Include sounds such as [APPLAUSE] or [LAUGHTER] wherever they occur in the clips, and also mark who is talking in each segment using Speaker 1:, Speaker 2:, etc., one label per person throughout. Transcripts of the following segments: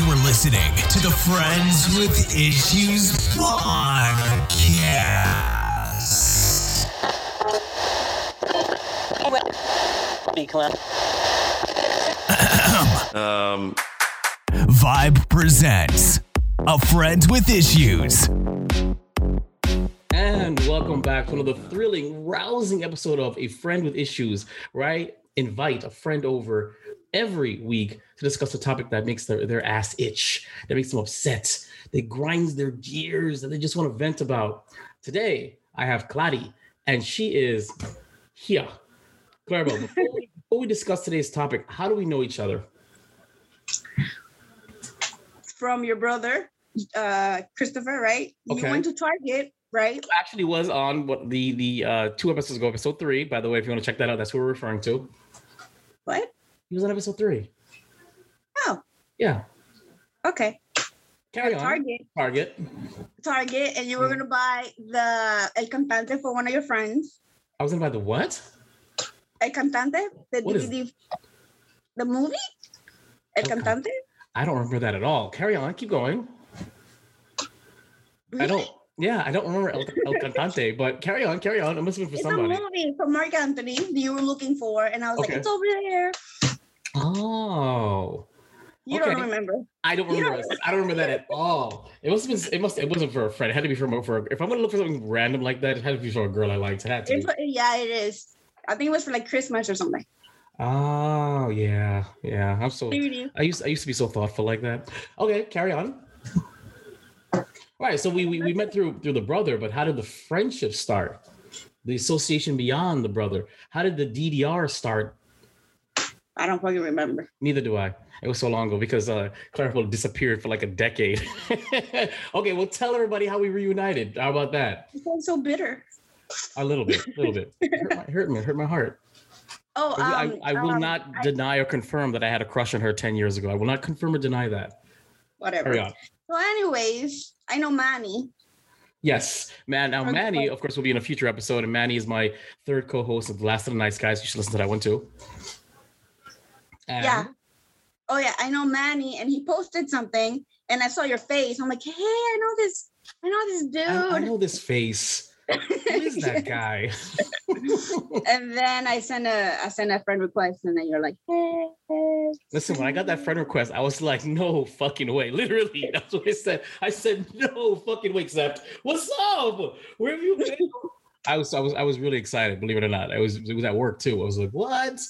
Speaker 1: You are listening to the Friends with Issues podcast.
Speaker 2: Um,
Speaker 1: Vibe presents A Friend with Issues.
Speaker 3: And welcome back to another thrilling, rousing episode of A Friend with Issues, right? Invite a friend over every week to discuss a topic that makes their, their ass itch, that makes them upset, that grinds their gears, that they just want to vent about. Today, I have Clary, and she is here. Clarabelle, before we, [LAUGHS] before we discuss today's topic, how do we know each other?
Speaker 4: from your brother, uh, Christopher, right?
Speaker 3: Okay.
Speaker 4: You went to Target, right?
Speaker 3: Actually, was on what the the uh, two episodes ago, episode three. By the way, if you want to check that out, that's what we're referring to.
Speaker 4: What?
Speaker 3: He was on episode three.
Speaker 4: Oh,
Speaker 3: Yeah.
Speaker 4: okay.
Speaker 3: Carry on.
Speaker 4: Target,
Speaker 3: Target.
Speaker 4: Target, and you were gonna buy the El Cantante for one of your friends.
Speaker 3: I was gonna buy the what?
Speaker 4: El Cantante, the
Speaker 3: What is-
Speaker 4: DVD, the movie. El
Speaker 3: Can-
Speaker 4: Cantante.
Speaker 3: I don't remember that at all. Carry on. Keep going. I don't. Yeah, I don't remember El, El Cantante, but carry on. Carry on. I'm listening for
Speaker 4: It's
Speaker 3: somebody.
Speaker 4: a movie from Marc Anthony that you were looking for, and I was
Speaker 3: Okay.
Speaker 4: like, "It's over there."
Speaker 3: Oh,
Speaker 4: You
Speaker 3: Okay.
Speaker 4: don't remember?
Speaker 3: I don't remember.
Speaker 4: don't-
Speaker 3: I don't remember that at all. It must have been. It must. It wasn't for a friend. It had to be for, a. for. If I'm gonna look for something random like that, it had to be for a girl I liked. It had to.
Speaker 4: It's, yeah, it is. I think it was for like Christmas or something.
Speaker 3: Oh yeah, yeah. I'm so. I used I used to be so thoughtful like that. Okay, carry on. All right, so we, we we met through through the brother, but how did the friendship start? The association beyond the brother. How did the DDR start?
Speaker 4: I don't fucking remember.
Speaker 3: Neither do I. It was so long ago because uh Clarabelle disappeared for like a decade. [LAUGHS] okay, well tell everybody how we reunited. How about that?
Speaker 4: It sounds so bitter.
Speaker 3: A little bit, a little bit. [LAUGHS] It hurt my, hurt me, hurt my heart.
Speaker 4: Oh,
Speaker 3: I,
Speaker 4: um,
Speaker 3: I will
Speaker 4: um,
Speaker 3: not
Speaker 4: I-
Speaker 3: deny or confirm that I had a crush on her 10 years ago. I will not confirm or deny that.
Speaker 4: whatever. So, anyways, I know Manny.
Speaker 3: Yes, man. Now. Manny, of course, will be in a future episode, and Manny is my third co-host of the Last of the Nice Guys. You should listen to that one too.
Speaker 4: Yeah. Oh yeah, I know Manny, and he posted something, and I saw your face. I'm like, hey, I know this. I know this dude.
Speaker 3: I, I know this face. Who is [LAUGHS] that guy? [LAUGHS]
Speaker 4: and then I sent a I sent a friend request, and then you're like, hey. hey.
Speaker 3: Listen, when I got that friend request, I was like, no fucking way. [LAUGHS] Literally, that's what I said. I said, no fucking way, except, what's up? Where have you been? I was, I was, I was really excited, believe it or not. I was, it was at work too. I was like, what?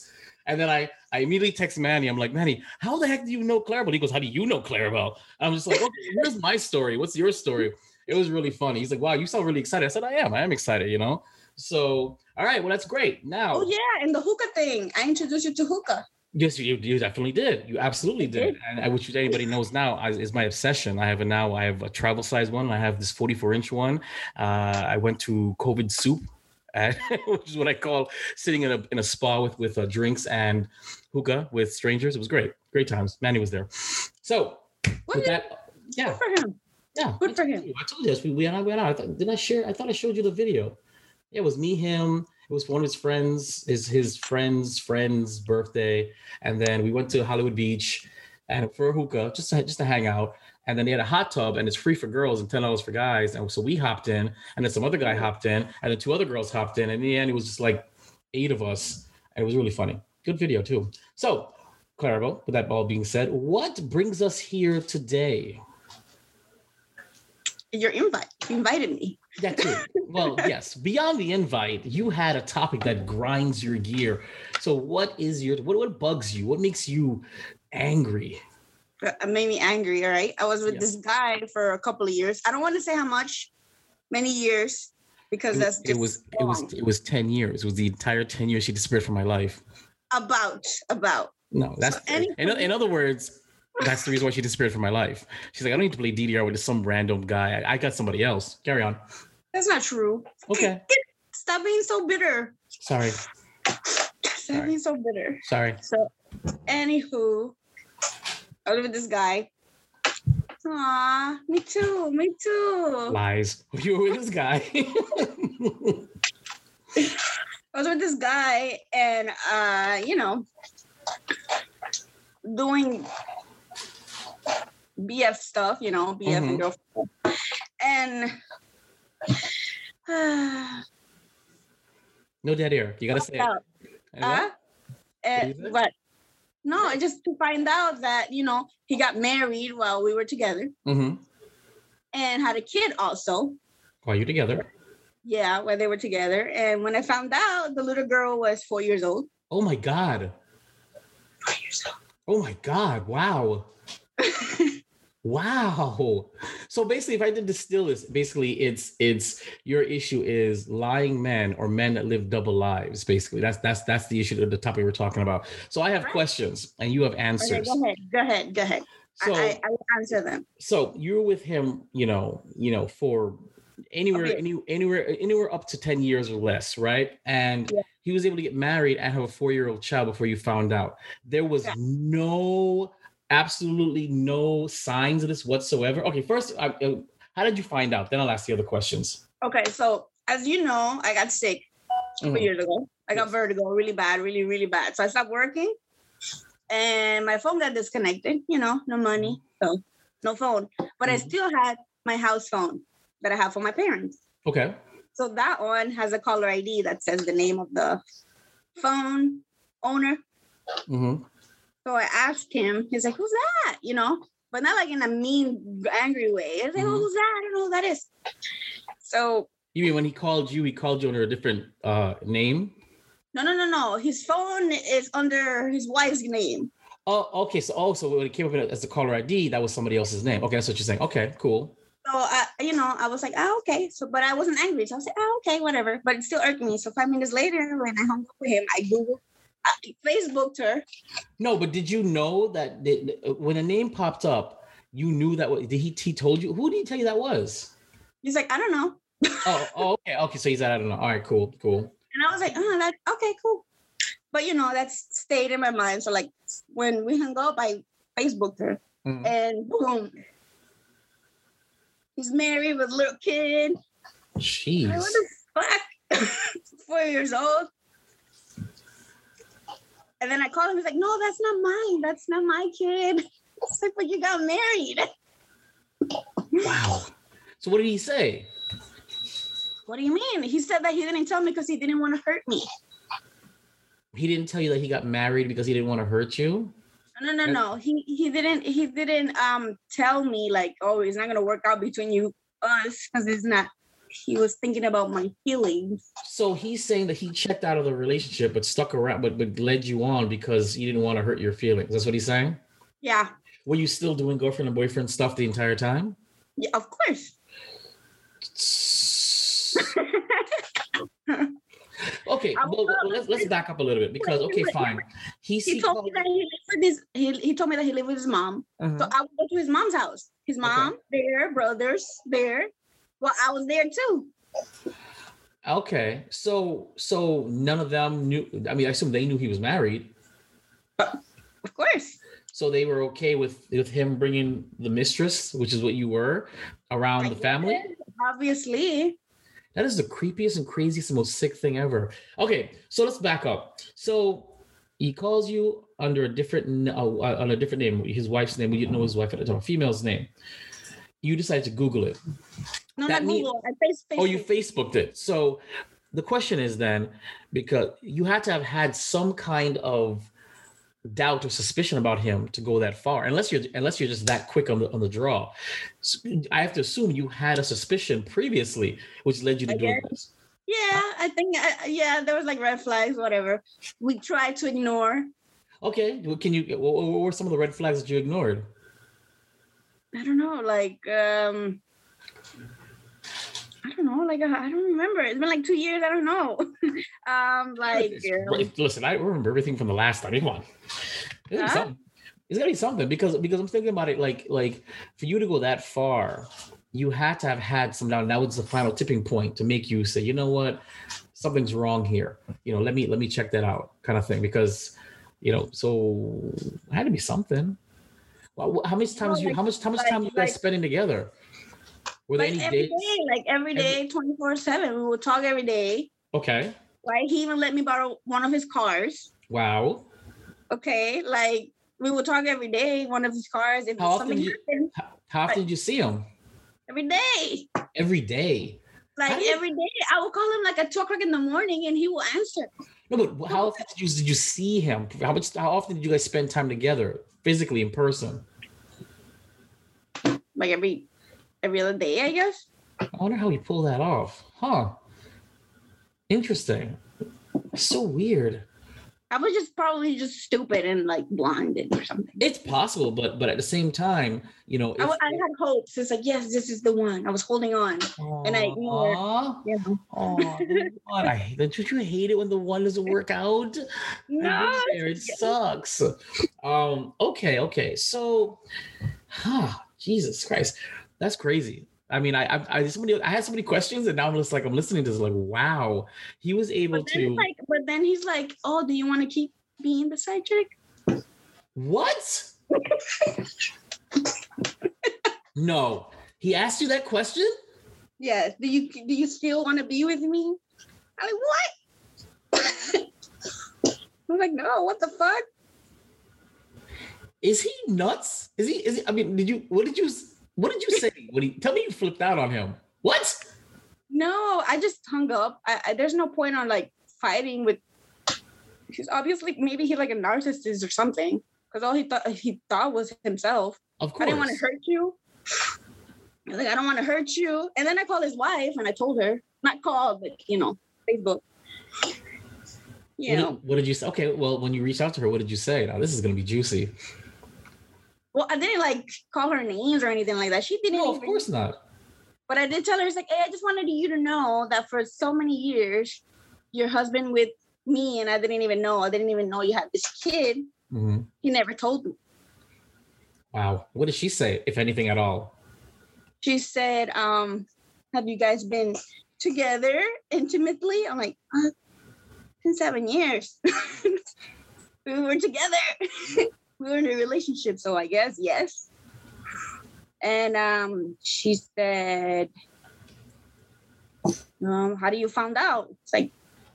Speaker 3: And then I, I immediately text Manny. I'm like, Manny, how the heck do you know Clarabelle? He goes, how do you know Clarabelle? I'm just like, okay, here's my story. What's your story? It was really funny. He's like, wow, you sound really excited. I said, I am. I am excited, you know? So, all right, well, that's great. Now,
Speaker 4: Oh yeah, and the hookah thing. I introduced you to hookah.
Speaker 3: Yes, you, you definitely did. You absolutely did. And I, which anybody knows now I- is my obsession. I have a now. I have a travel size one. I have this 44 inch one. Uh, I went to COVID soup, at, [LAUGHS] which is what I call sitting in a in a spa with with uh, drinks and hookah with strangers. It was great. Great times. Manny was there. So
Speaker 4: What
Speaker 3: with that, yeah,
Speaker 4: Good for him.
Speaker 3: yeah.
Speaker 4: Good
Speaker 3: I
Speaker 4: for him.
Speaker 3: you. I told you this. We, we and I went out. I thought, did I share? I thought I showed you the video. Yeah, it was me, him. It was one of his friends, his his friend's friend's birthday, and then we went to Hollywood Beach and for a hookah, just to, just to hang out. And then they had a hot tub, and it's free for girls and ten dollars for guys. And so we hopped in, and then some other guy mm. hopped in, and then two other girls hopped in. And in the end, it was just like eight of us, and it was really funny. Good video too. So, Clarabelle, with that all being said, what brings us here today?
Speaker 4: Your invite. You invited me.
Speaker 3: That too. Well, [LAUGHS] yes. Beyond the invite, you had a topic that grinds your gear. So, what is your what? What bugs you? What makes you angry?
Speaker 4: It made me angry. All right. I was with
Speaker 3: Yeah.
Speaker 4: this guy for a couple of years. I don't want to say how much, many years, because
Speaker 3: It,
Speaker 4: that's
Speaker 3: it was it was it was ten years. It was the entire ten years she disappeared from my life.
Speaker 4: about about.
Speaker 3: No, that's
Speaker 4: So any-
Speaker 3: in, in other words. That's the reason why she disappeared from my life. She's like, I don't need to play DDR with some random guy. I, I got somebody else. Carry on.
Speaker 4: That's not true.
Speaker 3: Okay.
Speaker 4: Stop being so bitter.
Speaker 3: Sorry.
Speaker 4: Stop
Speaker 3: Sorry.
Speaker 4: being so bitter.
Speaker 3: Sorry.
Speaker 4: So, anywho, I was with this guy. Aw, me too. Me too.
Speaker 3: Lies. [LAUGHS] You were with this guy. [LAUGHS]
Speaker 4: I was with this guy, and uh, you know, doing BF stuff, you know, BF
Speaker 3: Mhm.
Speaker 4: and girlfriend. And uh, [SIGHS]
Speaker 3: No dead air. You gotta say it.
Speaker 4: out,
Speaker 3: And
Speaker 4: uh,
Speaker 3: what?
Speaker 4: eh,
Speaker 3: you say?
Speaker 4: but no, just to find out that you know he got married while we were together
Speaker 3: Mm-hmm.
Speaker 4: and had a kid also.
Speaker 3: While you're together.
Speaker 4: Yeah, while they were together. And when I found out, the little girl was four years old.
Speaker 3: Oh my god.
Speaker 4: Four years old.
Speaker 3: Oh my god. Wow. [LAUGHS] Wow. So basically, if I did distill this, basically it's it's your issue is lying men or men that live double lives. Basically, that's that's that's the issue, that the topic we're talking about. So I have
Speaker 4: Right.
Speaker 3: questions and you have
Speaker 4: Okay,
Speaker 3: answers.
Speaker 4: go ahead. Go ahead. Go ahead.
Speaker 3: So
Speaker 4: I, I, answer them.
Speaker 3: so you're with him, you know, you know, for anywhere,
Speaker 4: Okay.
Speaker 3: any, anywhere, anywhere up to 10 years or less, right? And
Speaker 4: Yeah.
Speaker 3: he was able to get married and have a four-year-old child before you found out. There was
Speaker 4: Yeah.
Speaker 3: no, absolutely no signs of this whatsoever. Okay, first, I, uh, how did you find out? Then I'll ask the other questions.
Speaker 4: Okay, so as you know, I got sick
Speaker 3: Mhm.
Speaker 4: years ago. I got vertigo really bad, really, really bad. So I stopped working and my phone got disconnected, you know, no money, so no phone. But I
Speaker 3: Mhm.
Speaker 4: still had my house phone that I have for my parents.
Speaker 3: Okay.
Speaker 4: So that one has a caller ID that says the name of the phone owner.
Speaker 3: hmm
Speaker 4: So I asked him, he's like, who's that? You know, but not like in a mean, angry way. I was like, oh,
Speaker 3: Mhm.
Speaker 4: who's that? I don't know who that is. So
Speaker 3: You mean when he called you, he called you under a different uh, name?
Speaker 4: no, no, no, no. His phone is under his wife's name.
Speaker 3: Oh, okay. So also when it came up as the caller ID, that was somebody else's name. Okay, that's what you're saying. Okay, cool.
Speaker 4: So I, you know, I was like, oh, okay. So, but I wasn't angry. So I was like, oh, okay, whatever. But it still irked me. So five minutes later, when I hung up with him, I Googled, Facebooked her.
Speaker 3: No, but did you know that the- when a name popped up, you knew that? wa- Did he? He told you? Who did he tell you that was?
Speaker 4: He's like, I don't know. [LAUGHS]
Speaker 3: Oh, oh, okay, okay. So he's at I don't know. All right, cool, cool.
Speaker 4: And I was like, oh, that okay, cool. But you know, that's stayed in my mind. So like when we hung up, I Facebooked her,
Speaker 3: Mhm.
Speaker 4: and boom, he's married with a little kid. Like,
Speaker 3: Jeez.
Speaker 4: what the fuck? [LAUGHS] Four years old. And then I called him. He's like, "No, that's not mine. That's not my kid." [LAUGHS] It's like, "But you got married."
Speaker 3: Wow. So what did he say?
Speaker 4: What do you mean? He said that he didn't tell me because he didn't want to hurt me.
Speaker 3: He didn't tell you that he got married because he didn't want to hurt you.
Speaker 4: No, no, no. He he didn't he didn't um tell me like, oh, it's not gonna work out between you us because it's not. He was thinking about my feelings.
Speaker 3: So he's saying that he checked out of the relationship, but stuck around, but but led you on because he didn't want to hurt your feelings. That's what he's saying.
Speaker 4: Yeah,
Speaker 3: Were you still doing girlfriend and boyfriend stuff the entire time?
Speaker 4: yeah, of course. [LAUGHS]
Speaker 3: Okay, well, well, let's let's back up a little bit because okay, [LAUGHS] fine. He,
Speaker 4: he
Speaker 3: he
Speaker 4: told me that he lived with his he, he told me that he lived with his mom.
Speaker 3: Uh-huh.
Speaker 4: So I would go to his mom's house. His
Speaker 3: Okay.
Speaker 4: mom there, brothers there. Well, I was there too.
Speaker 3: Okay, so so none of them knew. I mean, I assume they knew he was married,
Speaker 4: Of course.
Speaker 3: so they were okay with with him bringing the mistress, which is what you were, around the family.
Speaker 4: Obviously.
Speaker 3: That is the creepiest and craziest and most sick thing ever. Okay, so let's back up. So he calls you under a different uh, uh, on a different name, his wife's name. We didn't know his wife at the time, a female's name. You decide to Google it.
Speaker 4: No,
Speaker 3: That
Speaker 4: not
Speaker 3: mean-
Speaker 4: Google. I face
Speaker 3: Oh, you Facebooked it. So the question is then, because you had to have had some kind of doubt or suspicion about him to go that far, unless you're unless you're just that quick on the on the draw. So I have to assume you had a suspicion previously, which led you to doing this.
Speaker 4: Yeah, I think uh, yeah, there was like red flags, whatever. We tried to ignore.
Speaker 3: Okay, well, can you? What were some of the red flags that you ignored?
Speaker 4: I don't know, like um I don't know, like I don't remember. It's been like two years. I don't know. [LAUGHS] um, like
Speaker 3: It's-
Speaker 4: um,
Speaker 3: Listen, I remember everything from the last time. Come on, There's gotta be
Speaker 4: Huh?
Speaker 3: something. It's gotta be something because because I'm thinking about it. Like like for you to go that far, you had to have had some doubt. and That was the final tipping point to make you say, you know what, something's wrong here. You know, let me let me check that out, kind of thing. Because you know, so it had to be something. How much times oh you
Speaker 4: like-
Speaker 3: how much how much
Speaker 4: like-
Speaker 3: time you guys
Speaker 4: like-
Speaker 3: spending together? Were there
Speaker 4: like
Speaker 3: any
Speaker 4: every
Speaker 3: dates?
Speaker 4: day, like every day, twenty four seven. We would talk every day.
Speaker 3: Okay.
Speaker 4: Right? He even let me borrow one of his cars.
Speaker 3: Wow.
Speaker 4: Okay, like we would talk every day. One of his cars. If
Speaker 3: How often you-
Speaker 4: happened,
Speaker 3: How, how often did you see him?
Speaker 4: every day.
Speaker 3: Every day.
Speaker 4: Like every day, I would call him like at two o'clock in the morning, and he will answer.
Speaker 3: No, but how often did you did you see him? How much? How often did you guys spend time together, physically in person?
Speaker 4: Like every every other day, I guess.
Speaker 3: I wonder how he pulled that off. Huh. Interesting. So weird.
Speaker 4: I was just probably just stupid and like blinded or something.
Speaker 3: It's possible, but but at the same time, you know,
Speaker 4: I, I had hopes. It's like yes, this is the one. I was holding on. and I You know.
Speaker 3: aw, the one. I [LAUGHS] hate- don't you hate it when the one doesn't work out?
Speaker 4: No,
Speaker 3: it sucks. Um, okay, okay. So, huh, Jesus Christ, that's crazy. I mean, I, I, I somebody, I had so many questions, and now I'm just like, I'm listening to this, like, wow, he was able to
Speaker 4: like, but then he's like, oh, do you want to keep being the side chick?
Speaker 3: what? no, he asked you that question.
Speaker 4: Yes. Do you do you still want to be with me? I'm like, what? [LAUGHS] I'm like, no, what the fuck?
Speaker 3: Is he nuts? Is he? Is he? I mean, did you? What did you? What did you say? [LAUGHS] What he? Tell me you flipped out on him. What?
Speaker 4: No, I just hung up. I, I there's no point on like fighting with. He's obviously maybe he like a narcissist or something. Because all he thought he thought was himself.
Speaker 3: Of course.
Speaker 4: I didn't want to hurt you. Like, I don't want to hurt you. And then I called his wife and I told her, not called, but you know, Facebook. You
Speaker 3: What
Speaker 4: know,
Speaker 3: did, what did you say? Okay, well, when you reached out to her, what did you say? Now this is gonna be juicy.
Speaker 4: Well, I didn't like call her names or anything like that. She didn't.
Speaker 3: No, of course not.
Speaker 4: But I did tell her, it's like, hey, I just wanted you to know that for so many years, your husband with me, and I didn't even know. I didn't even know you had this kid.
Speaker 3: Mhm.
Speaker 4: He never told me.
Speaker 3: Wow. What did she say, if anything at all?
Speaker 4: She said, um, have you guys been together intimately? I'm like, uh, in seven years. [LAUGHS] we were together. [LAUGHS] we were in a relationship, so I guess yes. And um, she said, um, how do you found out? It's like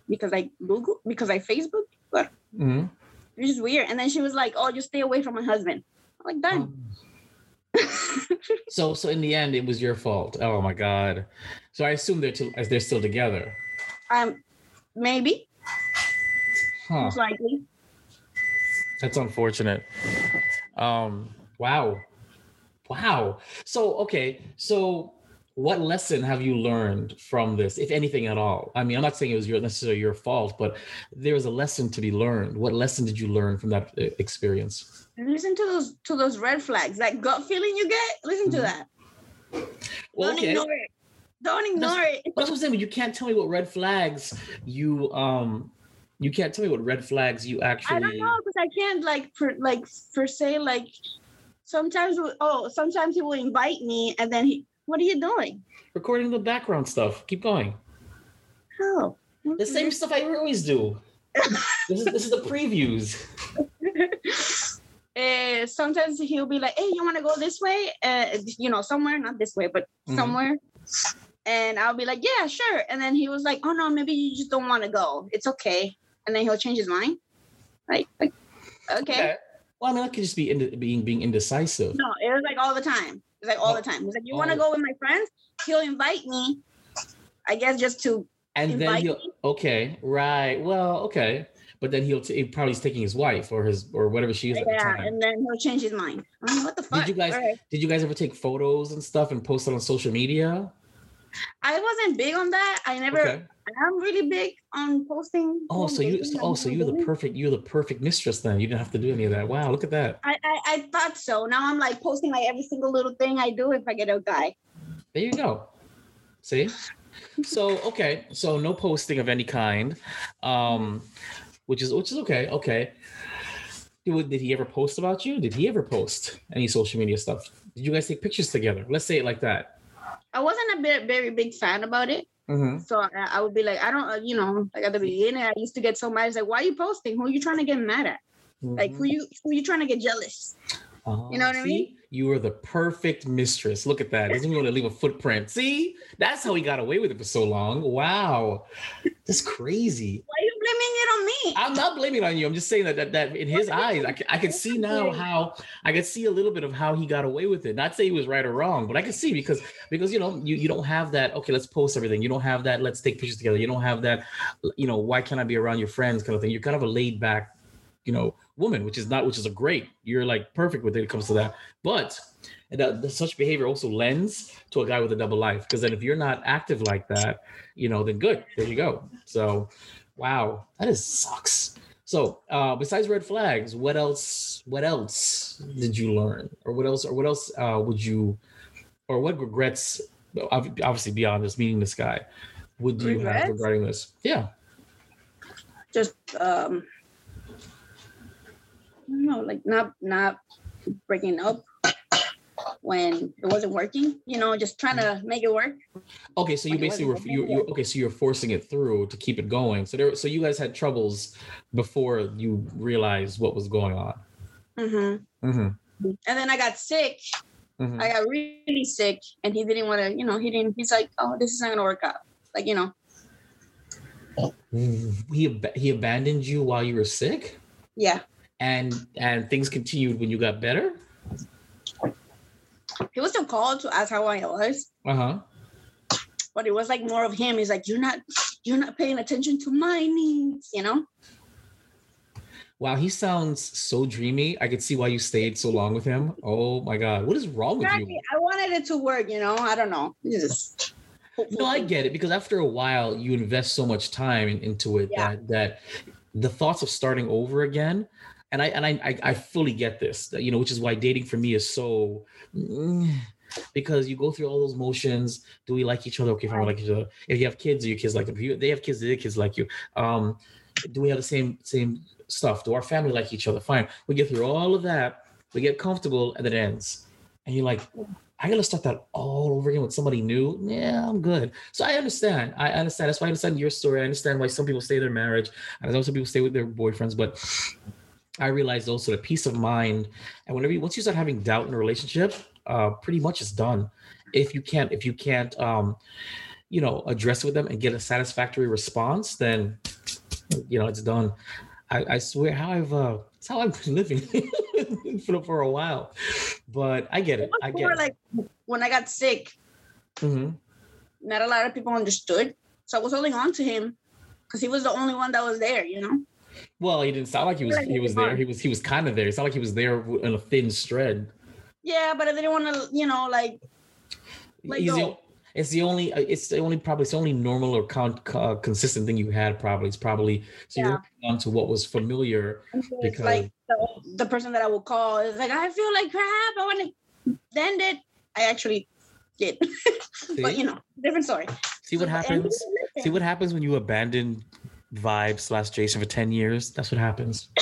Speaker 4: because I Google, because I Facebook, but
Speaker 3: Mhm.
Speaker 4: it's just weird. And then she was like, oh, just stay away from my husband. I'm like, done.
Speaker 3: Um, so, so in the end, it was your fault. Oh my god. So I assume they're to, as they're still together.
Speaker 4: um, maybe,
Speaker 3: Huh.
Speaker 4: most likely.
Speaker 3: That's unfortunate. Um. Wow. Wow. So okay. So what lesson have you learned from this, if anything at all? I mean, I'm not saying it was your necessarily your fault, but there was a lesson to be learned. What lesson did you learn from that uh, experience?
Speaker 4: Listen to those to those red flags, that gut feeling you get. Listen to
Speaker 3: Mhm.
Speaker 4: that.
Speaker 3: Well,
Speaker 4: Don't
Speaker 3: okay.
Speaker 4: ignore it. Don't ignore it.
Speaker 3: But that's what I'm saying. You can't tell me what red flags you um. You can't tell me what red flags you actually.
Speaker 4: I don't know because I can't like per like per se like sometimes oh sometimes he will invite me and then he what are you doing?
Speaker 3: Recording the background stuff. Keep going.
Speaker 4: Oh.
Speaker 3: The same stuff I always do. this is this is the previews.
Speaker 4: uh, [LAUGHS] sometimes he'll be like, "Hey, you want to go this way? Uh, you know, somewhere, not this way, but
Speaker 3: Mhm.
Speaker 4: somewhere." And I'll be like, "Yeah, sure." And then he was like, "Oh no, maybe you just don't want to go. It's okay." And then he'll change his mind. Like, like okay.
Speaker 3: Well, I mean, that could just be inde- being being indecisive.
Speaker 4: No, it was like all the time. It's like all the time. He's like, "You want to go with my friends?" He'll invite me. I guess just to
Speaker 3: And then he'll
Speaker 4: me.
Speaker 3: okay, right. Well, okay. But then he'll t- he probably is taking his wife or his or whatever she is at the
Speaker 4: yeah,
Speaker 3: time.
Speaker 4: and then he'll change his mind. I'm like, what the fuck?
Speaker 3: Did you guys-
Speaker 4: right.
Speaker 3: Did you guys ever take photos and stuff and post it on social media?
Speaker 4: I wasn't big on that. I never.
Speaker 3: Okay.
Speaker 4: I'm really big on posting.
Speaker 3: Oh, so you so, oh, so you're the perfect you're the perfect mistress then. You didn't have to do any of that. Wow, look at that.
Speaker 4: I, I I thought so. Now I'm like posting like every single little thing I do if I get a guy.
Speaker 3: There you go. See? So okay, so no posting of any kind. Um which is which is okay. Okay. Did, did he ever post about you? Did he ever post any social media stuff? Did you guys take pictures together? Let's say it like that.
Speaker 4: I wasn't a bit very big fan about it,
Speaker 3: Mm-hmm.
Speaker 4: so I, I would be like, I don't, uh, you know, like at the beginning, I used to get so mad. It's like, why are you posting? Who are you trying to get mad at? Like, who you who you trying to get jealous? you know what I mean?
Speaker 3: You were the perfect mistress. Look at that. Doesn't even want to leave a footprint. See? That's how he got away with it for so long. Wow. That's crazy.
Speaker 4: Why you blaming it on me.
Speaker 3: I'm not blaming it on you. I'm just saying that that, that in his eyes, I can, I can see now how I can see a little bit of how he got away with it. Not say he was right or wrong, but I can see because because you know you, you don't have that. Okay, let's post everything. You don't have that. Let's take pictures together. You don't have that. You know why can't I be around your friends kind of thing. You're kind of a laid back, you know, woman, which is not which is a great. You're like perfect when it comes to that. But that, that such behavior also lends to a guy with a double life because then if you're not active like that, you know, then good. There you go. So Wow, that is sucks. So, uh, besides red flags, what else? What else did you learn, or what else, or what else uh, would you, or what regrets? Obviously, beyond just meeting this guy, would you
Speaker 4: Regrets?
Speaker 3: have regarding this? Yeah.
Speaker 4: Just um, I don't know, like not not breaking up when it wasn't working. You know, just trying to make it work.
Speaker 3: Okay, so you basically were you, you okay, so you're forcing it through to keep it going. So there, so you guys had troubles before you realized what was going on.
Speaker 4: hmm
Speaker 3: Mm-hmm.
Speaker 4: And then I got sick.
Speaker 3: Mhm.
Speaker 4: I got really sick, and he didn't want to. You know, he didn't. He's like, "Oh, this is not gonna work out." Like, you know,
Speaker 3: He ab- he abandoned you while you were sick,
Speaker 4: yeah.
Speaker 3: and and things continued when you got better.
Speaker 4: He was still called to ask how I was,
Speaker 3: Uh huh.
Speaker 4: but it was like more of him. He's like, "You're not, you're not paying attention to my needs," you know.
Speaker 3: Wow, he sounds so dreamy. I could see why you stayed so long with him. Oh my god, what is wrong with
Speaker 4: Exactly.
Speaker 3: you?
Speaker 4: I wanted it to work, you know. I don't know. Just
Speaker 3: No, I get it because after a while, you invest so much time in- into it
Speaker 4: Yeah.
Speaker 3: that that the thoughts of starting over again. And I and I I, fully get this. You know, which is why dating for me is so. mm, Because you go through all those motions. Do we like each other? Okay, fine, we like each other. If you have kids, do your kids like them? If you, they have kids, do their kids like you? Um, do we have the same same stuff? Do our family like each other? Fine. We get through all of that. We get comfortable, and it ends. And you're like, I gotta start that all over again with somebody new. Yeah, I'm good. So I understand. I understand. That's why I understand your story. I understand why some people stay in their marriage. I know some people stay with their boyfriends, but I realized also the peace of mind. And whenever you once you start having doubt in a relationship, uh, pretty much it's done. If you can't, if you can't um, you know, address it with them and get a satisfactory response, then you know it's done. I, I swear how I've uh it's how I've been living [LAUGHS] for, for a while. But I get
Speaker 4: It.
Speaker 3: I get it.
Speaker 4: like when I got sick,
Speaker 3: Mhm.
Speaker 4: not a lot of people understood. So I was holding on to him because he was the only one that was there, you know.
Speaker 3: Well, he didn't sound like he was. He was there. He was. He was kind of there. It sounded like he was there in a thin thread.
Speaker 4: Yeah, but I didn't want to, you know, like
Speaker 3: He's the, it's the only. uh, It's the only probably. It's the only normal or con, uh, consistent thing you had. Probably. It's probably. So you're on to what was familiar.
Speaker 4: it's
Speaker 3: Because-
Speaker 4: like the, the person that I would call is like, I feel like crap. I want to end it. I actually did, [LAUGHS] but you know, different story.
Speaker 3: See what happens. See what happens when you abandon Vibe slash Jason for ten years. That's what happens. [LAUGHS]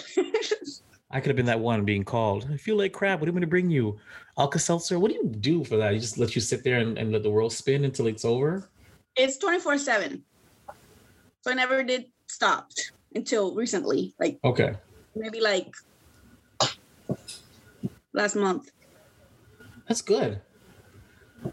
Speaker 3: I could have been that one being called. I feel like crap. What do you want to bring you? Alka Seltzer? What do you do for that? You just let you sit there and, and let the world spin until it's over?
Speaker 4: it's 24 7 so i never did stop until recently like
Speaker 3: Okay.
Speaker 4: maybe like last month
Speaker 3: That's good.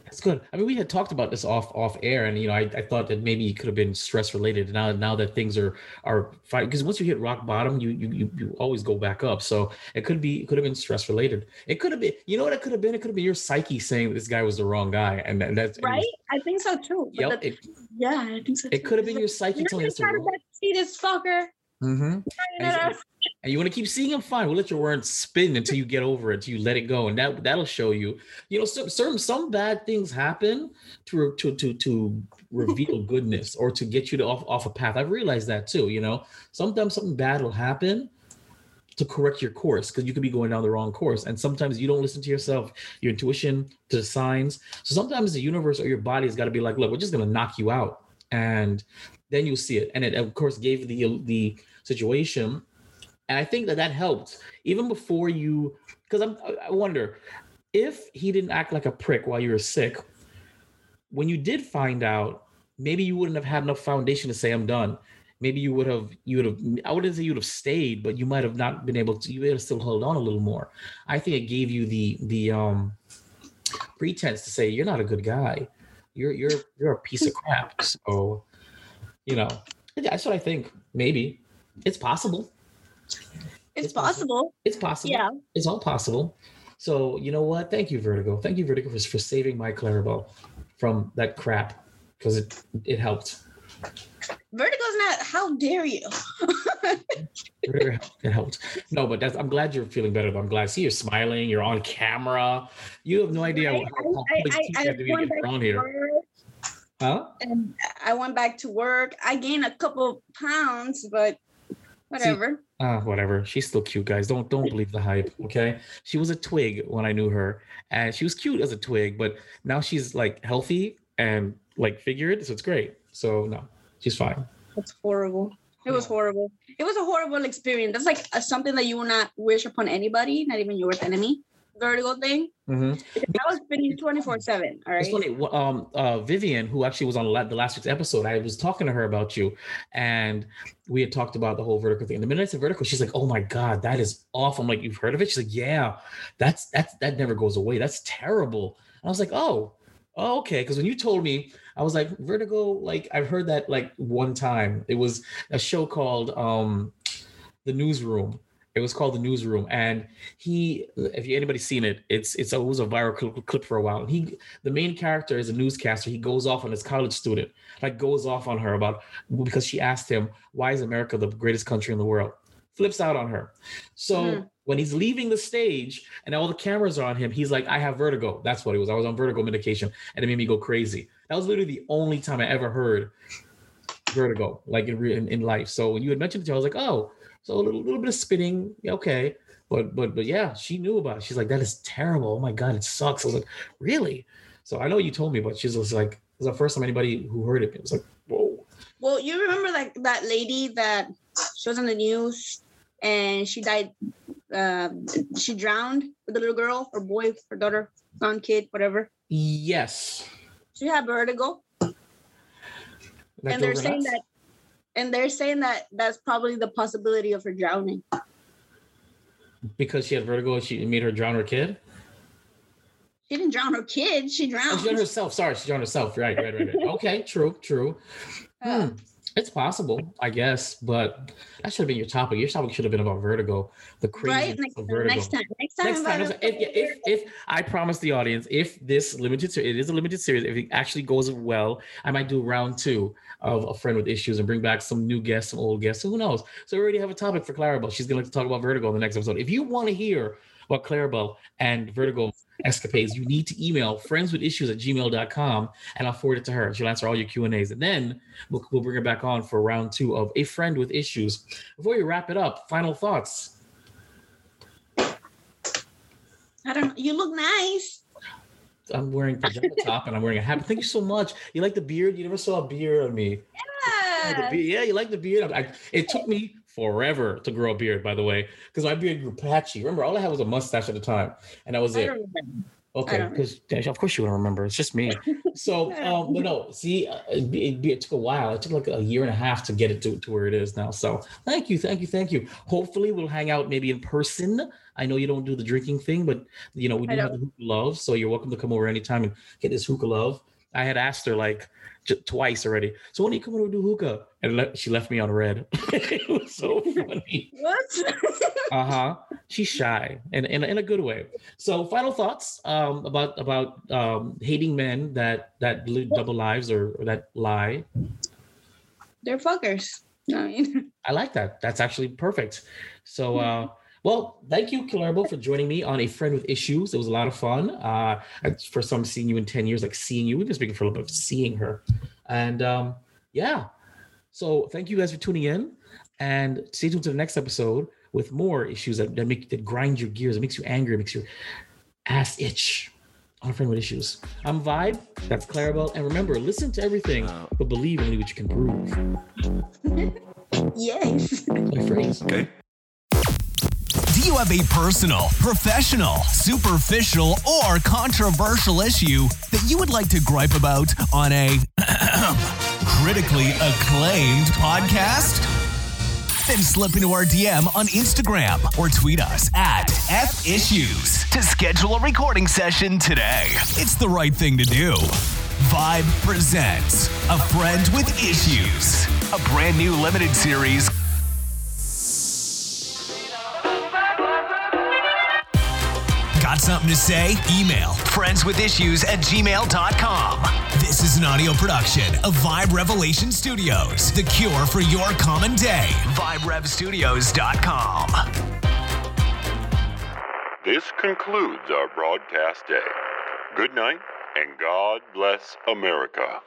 Speaker 3: That's good. I mean, we had talked about this off off air, and you know, I, I thought that maybe it could have been stress related. Now now that things are are fine, because once you hit rock bottom, you, you you you always go back up. So it could be it could have been stress related. It could have been. You know what it could have been? It could have been your psyche saying this guy was the wrong guy, and, that, that's and was-
Speaker 4: right i think so too
Speaker 3: Yep. It,
Speaker 4: yeah i think so
Speaker 3: it could have been your psyche telling you
Speaker 4: "You're
Speaker 3: that's the
Speaker 4: not
Speaker 3: wrong.
Speaker 4: gonna see this fucker
Speaker 3: Mm-hmm.
Speaker 4: And,
Speaker 3: and you want to keep seeing them, fine. We'll let your words spin until you get over it until you let it go and that that'll show you. You know some certain some bad things happen to to to to reveal [LAUGHS] goodness or to get you to off off a path. I've realized that too you know? Sometimes something bad will happen to correct your course because you could be going down the wrong course and sometimes you don't listen to yourself your intuition to the signs. So sometimes the universe or your body has got to be like look we're just going to knock you out and then you'll see it. And it of course gave the the situation. And i think that that helped even before you because i'm I- wonder if he didn't act like a prick while you were sick when you did find out maybe you wouldn't have had enough foundation to say i'm done. Maybe you would have you would have i wouldn't say you would have stayed but you might have not been able to you would have still held on a little more. I think it gave you the the um pretense to say you're not a good guy. You're you're you're a piece of crap. So you know that's what i think. Maybe it's possible.
Speaker 4: It's,
Speaker 3: It's possible.
Speaker 4: possible.
Speaker 3: It's possible.
Speaker 4: Yeah.
Speaker 3: It's all possible. So you know what? Thank you, Vertigo. Thank you, Vertigo, for, for saving my Clarabelle from that crap because it it helped.
Speaker 4: Vertigo's not. How dare you? [LAUGHS]
Speaker 3: It helped. No, but that's. I'm glad you're feeling better. I'm glad. See, you're smiling. You're on camera. You have no idea
Speaker 4: I-
Speaker 3: how how
Speaker 4: I-
Speaker 3: public
Speaker 4: I- I
Speaker 3: have to be to get
Speaker 4: back
Speaker 3: here. Huh?
Speaker 4: and I went back to work. I gained a couple pounds, but whatever.
Speaker 3: Ah, whatever. She's still cute, guys. Don't don't believe the hype. Okay. She was a twig when I knew her, and she was cute as a twig, but now she's like healthy and like figured, so it's great. So no, she's fine.
Speaker 4: That's horrible. It was horrible. It was a horrible experience. That's like a, something that you will not wish upon anybody, not even your worst enemy. Vertigo thing.
Speaker 3: Mhm.
Speaker 4: I was spinning 24 7. All right.
Speaker 3: It's funny. Um, uh, Vivian, who actually was on the last week's episode, I was talking to her about you, and we had talked about the whole vertical thing. And the minute I said vertical, she's like, "Oh my god, that is awful." I'm like, "You've heard of it?" She's like, "Yeah, that's that's that never goes away. That's terrible." And I was like, "Oh, oh okay." Because when you told me, I was like, "Vertigo." Like I've heard that like one time. It was a show called um, the Newsroom. It was called the Newsroom, and he, if you anybody's seen it, it's it's it was a viral clip, clip for a while. And He, the main character is a newscaster. He goes off on his college student, like goes off on her about because she asked him why is America the greatest country in the world. Flips out on her. So
Speaker 4: Mhm.
Speaker 3: when he's leaving the stage and all the cameras are on him, he's like, "I have vertigo." That's what it was. I was on vertigo medication, and it made me go crazy. That was literally the only time I ever heard vertigo, like in in, in life. So when you had mentioned it, to me, I was like, "Oh." So a little, little bit of spitting, okay. But but but yeah, she knew about it. She's like, that is terrible. Oh my god, it sucks. I was like, really? So I know you told me, but she's just like, it was the first time anybody who heard it. It was like, whoa.
Speaker 4: Well, you remember like that lady that she was on the news and she died. Uh, she drowned with a little girl or boy or daughter, son, kid, whatever.
Speaker 3: Yes.
Speaker 4: She had vertigo, and they're saying that, and they're saying that that's probably the possibility of her drowning.
Speaker 3: because she had vertigo, she made her drown her kid.
Speaker 4: She didn't drown her kid. She
Speaker 3: Oh,
Speaker 4: drowned.
Speaker 3: she drowned herself. Sorry, she drowned herself. Right, right, right, right. Okay, true, true. [LAUGHS]
Speaker 4: Uh,
Speaker 3: Hmm. It's possible, I guess, but that should have been your topic. Your topic should have been about vertigo, the
Speaker 4: right?
Speaker 3: crazy
Speaker 4: Next,
Speaker 3: of vertigo.
Speaker 4: next time. Next time.
Speaker 3: next time. If, if, if, I promise the audience, if this limited series, it is a limited series, if it actually goes well, I might do round two of a friend with issues and bring back some new guests, some old guests. Who knows? So we already have a topic for Clarabelle. She's going to talk about vertigo in the next episode. If you want to hear about Clarabelle and vertigo escapades, you need to email friendswithissues at gmail.com and I'll forward it to her. She'll answer all your Q and A's. And then we'll, we'll bring her back on for round two of a friend with issues. Before we wrap it up, final thoughts.
Speaker 4: I don't know. You look nice.
Speaker 3: I'm wearing pajama [LAUGHS] top and I'm wearing a hat. Thank you so much. You like the beard? You never saw a beard on me. Yeah,
Speaker 4: Yeah.
Speaker 3: yeah you like the beard. I, it took me forever to grow a beard, by the way, because my beard grew patchy. Remember, all I had was a mustache at the time, and that was it. Okay, because of course you don't remember. It's just me. [LAUGHS] So, um, but no, see, uh, it, it, it took a while. It took like a year and a half to get it to, to where it is now. So, thank you, thank you, thank you. Hopefully, we'll hang out maybe in person. I know you don't do the drinking thing, but you know we do have the hookah love, so you're welcome to come over anytime and get this hookah love. I had asked her like j- twice already. So when are you coming to do hookah? And le- she left me on read. [LAUGHS] it was so funny.
Speaker 4: What? [LAUGHS]
Speaker 3: Uh huh. She's shy, and in, in a good way. So, final thoughts um, about about um, hating men that that live double lives or, or that lie.
Speaker 4: They're fuckers. I mean,
Speaker 3: I like that. That's actually perfect. So, uh, [LAUGHS] well, thank you, Kilarbo, for joining me on A Friend with Issues. It was a lot of fun. Uh, it's first time seeing you in 10 years, like seeing you. We've been speaking for a little bit, of seeing her. And um, yeah. So, thank you guys for tuning in. And stay tuned to the next episode with more issues that, that make that grind your gears, it makes you angry, it makes your ass itch. On A Friend with Issues. I'm Vibe. That's Clarabelle. And remember, listen to everything, but believe only what you can prove. [LAUGHS]
Speaker 4: yes.
Speaker 3: My phrase.
Speaker 1: Do you have a personal, professional, superficial, or controversial issue that you would like to gripe about on a [COUGHS] critically acclaimed podcast? Then slip into our DM on Instagram or tweet us at F Issues to schedule a recording session today. It's the right thing to do. Vibe presents A Friend with Issues, a brand new limited series something to say? Email friendswithissues at gmail.com. This is an audio production of Vibe Revelation Studios, the cure for your common day. VibeRevStudios.com.
Speaker 2: This concludes our broadcast day. Good night, and God bless America.